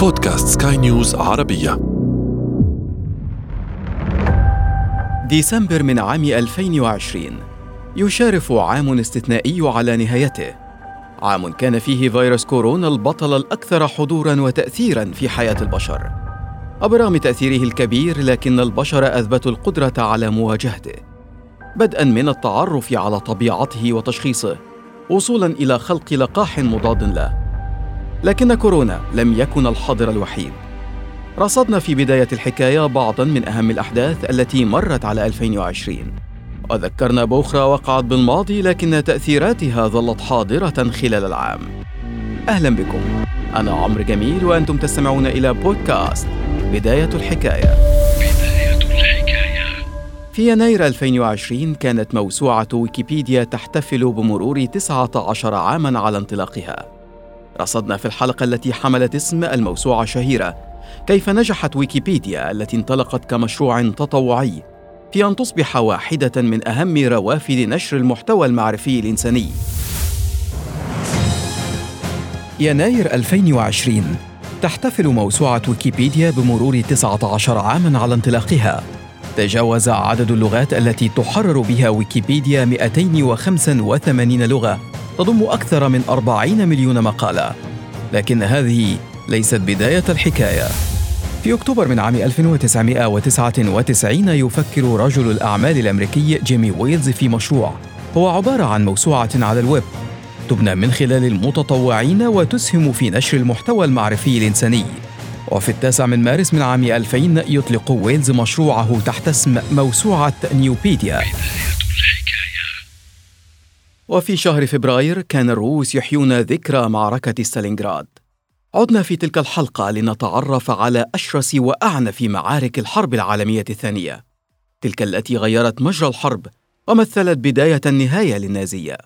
بودكاست سكاي نيوز عربية. ديسمبر من عام 2020 يشارف عام استثنائي على نهايته. عام كان فيه فيروس كورونا البطل الأكثر حضوراً وتأثيراً في حياة البشر. وبرغم تأثيره الكبير لكن البشر أثبتوا القدرة على مواجهته. بدءا من التعرف على طبيعته وتشخيصه وصولا إلى خلق لقاح مضاد له. لكن كورونا لم يكن الحاضر الوحيد. رصدنا في بداية الحكاية بعضا من أهم الأحداث التي مرت على 2020 وذكرنا بأخرى وقعت بالماضي لكن تأثيراتها ظلت حاضرة خلال العام. أهلا بكم. أنا عمرو جميل وأنتم تستمعون إلى بودكاست بداية الحكاية. بداية الحكاية. في يناير 2020 كانت موسوعة ويكيبيديا تحتفل بمرور 19 عاما على انطلاقها. رصدنا في الحلقة التي حملت اسم الموسوعة الشهيرة كيف نجحت ويكيبيديا التي انطلقت كمشروع تطوعي في أن تصبح واحدة من أهم روافد نشر المحتوى المعرفي الإنساني. يناير 2020 تحتفل موسوعة ويكيبيديا بمرور 19 عاماً على انطلاقها. تجاوز عدد اللغات التي تحرر بها ويكيبيديا 285 لغة تضم أكثر من 40 مليون مقالة. لكن هذه ليست بداية الحكاية. في أكتوبر من عام 1999 يفكر رجل الأعمال الأمريكي جيمي ويلز في مشروع هو عبارة عن موسوعة على الويب تبنى من خلال المتطوعين وتسهم في نشر المحتوى المعرفي الإنساني وفي التاسع من مارس من عام 2000 يطلق ويلز مشروعه تحت اسم موسوعة نيوبيديا. وفي شهر فبراير كان الروس يحيون ذكرى معركة ستالينغراد. عدنا في تلك الحلقة لنتعرف على أشرس وأعنف معارك الحرب العالمية الثانية. تلك التي غيرت مجرى الحرب ومثلت بداية النهاية للنازية.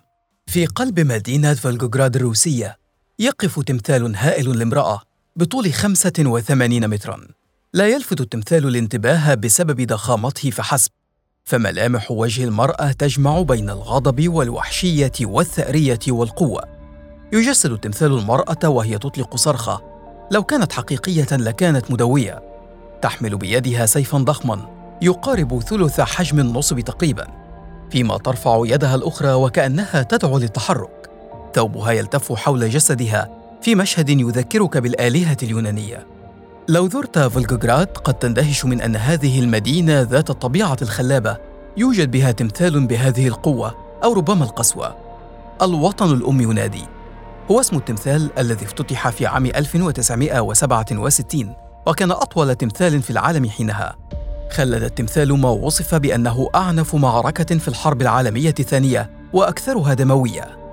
في قلب مدينة فولغوغراد الروسية يقف تمثال هائل لامرأة بطول 85 مترا. لا يلفت التمثال الانتباه بسبب ضخامته فحسب. فملامح وجه المرأة تجمع بين الغضب والوحشية والثأرية والقوة. يجسد التمثال المرأة وهي تطلق صرخة. لو كانت حقيقية لكانت مدوية. تحمل بيدها سيفا ضخما. يقارب ثلث حجم النصب تقريبا. فيما ترفع يدها الأخرى وكأنها تدعو للتحرك. ثوبها يلتف حول جسدها. في مشهد يذكرك بالآلهة اليونانية. لو زرت فولغوغراد قد تندهش من أن هذه المدينة ذات الطبيعة الخلابة. يوجد بها تمثال بهذه القوة أو ربما القسوة. الوطن الأم ينادي. هو اسم التمثال الذي افتتح في عام 1967 وكان أطول تمثال في العالم حينها. خلد التمثال ما وصف بأنه أعنف معركة في الحرب العالمية الثانية وأكثرها دموية.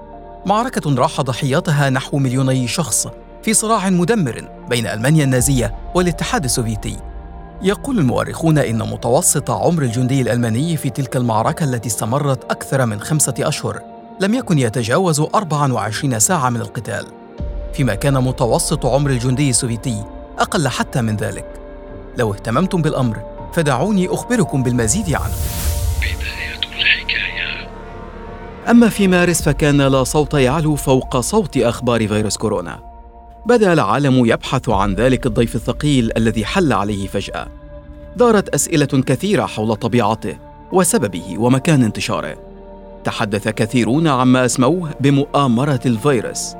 معركة راح ضحيتها نحو مليوني شخص في صراع مدمر بين ألمانيا النازية والاتحاد السوفيتي. يقول المؤرخون إن متوسط عمر الجندي الألماني في تلك المعركة التي استمرت أكثر من خمسة أشهر لم يكن يتجاوز 24 ساعة من القتال فيما كان متوسط عمر الجندي السوفيتي أقل حتى من ذلك. لو اهتممتم بالأمر فدعوني أخبركم بالمزيد عنه. أما في مارس فكان لا صوت يعلو فوق صوت أخبار فيروس كورونا. بدأ العالم يبحث عن ذلك الضيف الثقيل الذي حل عليه فجأة. دارت أسئلة كثيرة حول طبيعته وسببه ومكان انتشاره. تحدث كثيرون عما أسموه بمؤامرة الفيروس.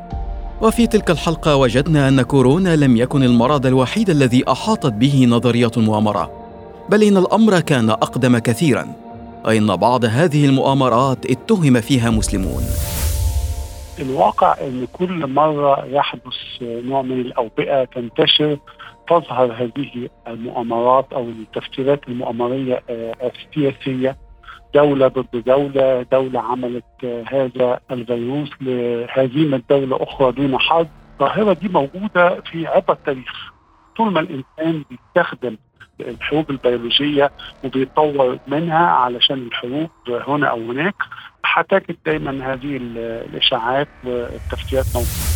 وفي تلك الحلقة وجدنا أن كورونا لم يكن المرض الوحيد الذي أحاطت به نظريه المؤامرة بل إن الأمر كان أقدم كثيرا. وان بعض هذه المؤامرات اتهم فيها مسلمون؟ الواقع إن كل مرة يحدث نوع من الأوبئة تنتشر تظهر هذه المؤامرات أو التفسيرات المؤامرية السياسية. دولة ضد دولة دولة عملت هذا الفيروس لهزيمة دولة أخرى دون حرب الظاهرة دي موجودة في عبر التاريخ. طول ما الإنسان بيستخدم الحروب البيولوجية وبيطور منها علشان الحروب هنا أو هناك. هتجد دايما هذه الإشاعات والتفسيرات موجودة.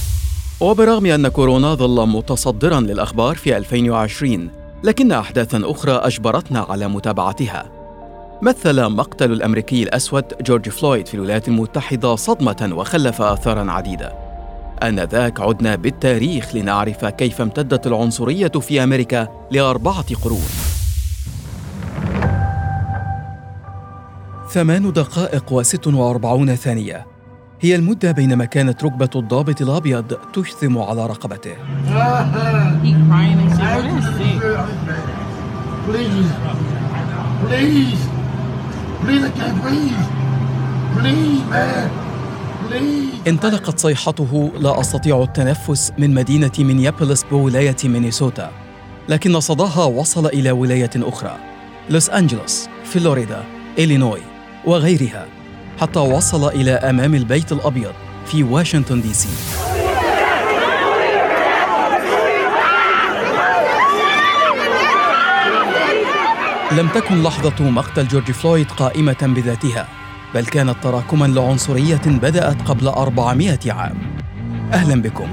وبرغم أن كورونا ظل متصدرا للأخبار في 2020 لكن أحداثا أخرى أجبرتنا على متابعتها. مثل مقتل الأمريكي الأسود جورج فلويد في الولايات المتحدة صدمة وخلف اثارا عديدة. آنذاك عدنا بالتاريخ لنعرف كيف امتدت العنصرية في أمريكا لأربعة قرون. ثمان دقائق وست وأربعون ثانية هي المدة بينما كانت ركبة الضابط الأبيض تجثم على رقبته. Please, please, please, I can't breathe. Please, man. انطلقت صيحته لا أستطيع التنفس من مدينة مينيابوليس بولاية مينيسوتا لكن صداها وصل إلى ولاية أخرى لوس أنجلوس فلوريدا إلينوي وغيرها حتى وصل إلى أمام البيت الأبيض في واشنطن دي سي. لم تكن لحظة مقتل جورج فلويد قائمة بذاتها. بل كانت تراكما لعنصرية بدأت قبل 400 عام. أهلا بكم.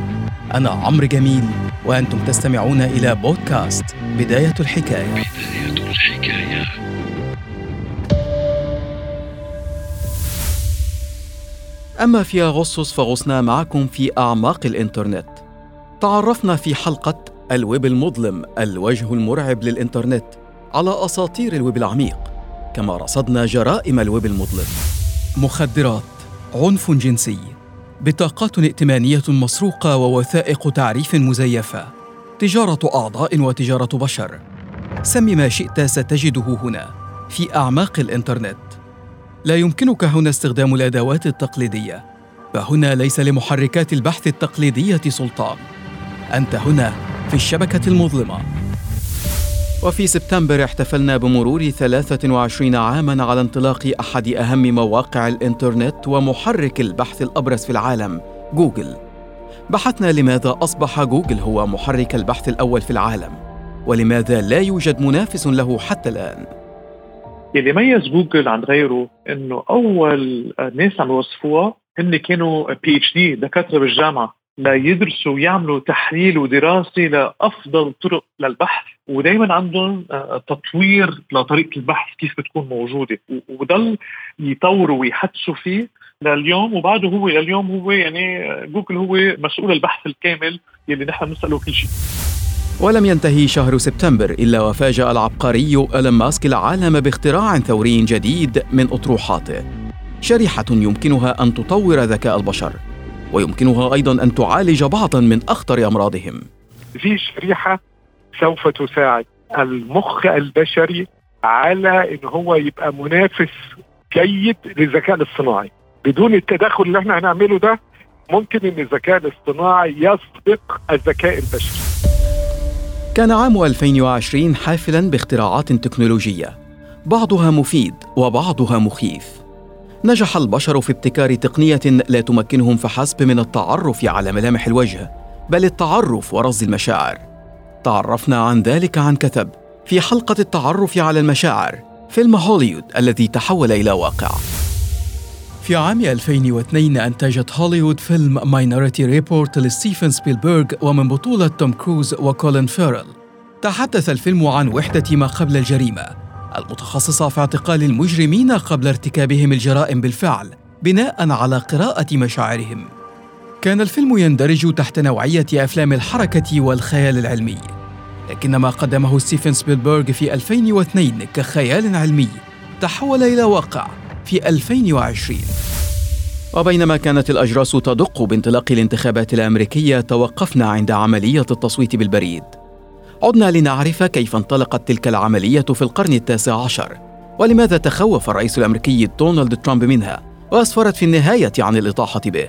أنا عمرو جميل وأنتم تستمعون إلى بودكاست بداية الحكاية. بداية الحكاية. أما في أغسطس فغصنا معكم في أعماق الإنترنت. تعرفنا في حلقة الويب المظلم الوجه المرعب للإنترنت على أساطير الويب العميق. كما رصدنا جرائم الويب المظلم مخدرات عنف جنسي بطاقات ائتمانية مسروقة ووثائق تعريف مزيفة. تجارة أعضاء وتجارة بشر. سم ما شئت ستجده هنا في أعماق الإنترنت. لا يمكنك هنا استخدام الأدوات التقليدية. فهنا ليس لمحركات البحث التقليدية سلطان. أنت هنا في الشبكة المظلمة. وفي سبتمبر احتفلنا بمرور 23 عاما على انطلاق أحد أهم مواقع الإنترنت ومحرك البحث الأبرز في العالم جوجل. بحثنا لماذا أصبح جوجل هو محرك البحث الأول في العالم ولماذا لا يوجد منافس له حتى الآن؟ اللي ميز جوجل عن غيره إنه أول ناس عم يوظفوها هن كانوا PhD دكاترة بالجامعة. ليدرسوا ويعملوا تحليل ودراسة لأفضل طرق للبحث ودائما عندهم آه، تطوير لطريقة البحث كيف بتكون موجودة. وضل يطوروا ويحدثوا فيه لليوم وبعده هو لليوم هو يعني جوجل هو مسؤول البحث الكامل يلي نحن بنسأله كل شيء. ولم ينتهي شهر سبتمبر إلا وفاجأ العبقري ألم ماسك العالم باختراع ثوري جديد من أطروحاته. شريحة يمكنها أن تطور ذكاء البشر. ويمكنها أيضا أن تعالج بعضا من أخطر أمراضهم. في شريحة سوف تساعد المخ البشري على إن هو يبقى منافس جيد للذكاء الاصطناعي. بدون التدخل اللي إحنا هنعمله ده ممكن إن الذكاء الاصطناعي يسبق الذكاء البشري. كان عام 2020 حافلا باختراعات تكنولوجية. بعضها مفيد وبعضها مخيف. نجح البشر في ابتكار تقنية لا تمكنهم فحسب من التعرف على ملامح الوجه بل التعرف ورصد المشاعر. تعرفنا عن ذلك عن كثب في حلقة التعرف على المشاعر فيلم هوليوود الذي تحول إلى واقع. في عام 2002 أنتجت هوليوود فيلم Minority Report لستيفن سبيلبرغ ومن بطولة توم كروز وكولين فيرل. تحدث الفيلم عن وحدة ما قبل الجريمة المتخصصة في اعتقال المجرمين قبل ارتكابهم الجرائم بالفعل بناء على قراءة مشاعرهم. كان الفيلم يندرج تحت نوعية أفلام الحركة والخيال العلمي، لكن ما قدمه ستيفن سبيلبرغ في 2002 كخيال علمي تحول إلى واقع في 2020 وبينما كانت الأجراس تدق بانطلاق الانتخابات الأمريكية توقفنا عند عملية التصويت بالبريد. عدنا لنعرف كيف انطلقت تلك العملية في القرن التاسع عشر ولماذا تخوف الرئيس الأمريكي دونالد ترامب منها وأسفرت في النهاية عن الإطاحة به.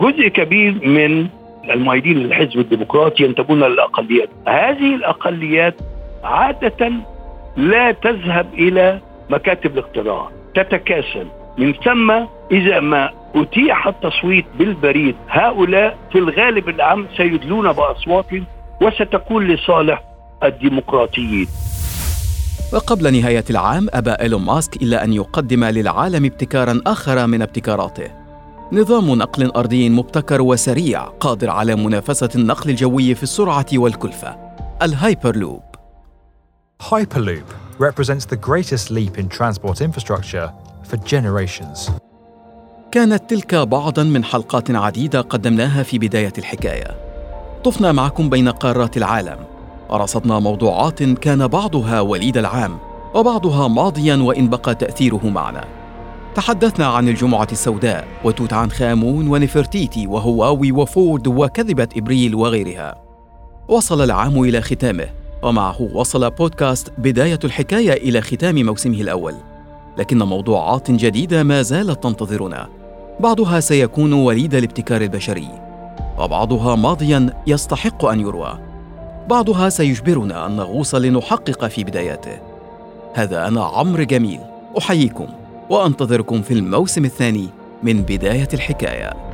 جزء كبير من المؤيدين للحزب الديمقراطي ينتمون للأقليات هذه الأقليات عادة لا تذهب إلى مكاتب الاقتراع تتكاسل. من ثم إذا ما أتيح التصويت بالبريد هؤلاء في الغالب العام سيدلون بأصواتهم وستكون لصالح الديمقراطيين. وقبل نهاية العام أبى إيلون ماسك إلا أن يقدم للعالم ابتكارا آخر من ابتكاراته. نظام نقل أرضي مبتكر وسريع قادر على منافسة النقل الجوي في السرعة والكلفة. الهايبرلوب. Hyperloop represents the greatest leap in transport infrastructure for generations. كانت تلك بعضا من حلقات عديدة قدمناها في بداية الحكاية. طفنا معكم بين قارات العالم. ورصدنا موضوعات كان بعضها وليد العام وبعضها ماضيا وإن بقى تأثيره معنا. تحدثنا عن الجمعة السوداء وتوت عنخ امون ونفرتيتي وهواوي وفورد وكذبه إبريل وغيرها. وصل العام إلى ختامه ومعه وصل بودكاست بداية الحكاية إلى ختام موسمه الأول. لكن موضوعات جديدة ما زالت تنتظرنا. بعضها سيكون وليد الابتكار البشري. وبعضها ماضيا يستحق أن يروى. بعضها سيجبرنا أن نغوص لنحقق في بداياته. هذا أنا عمرو جميل. أحييكم وأنتظركم في الموسم الثاني من بداية الحكاية.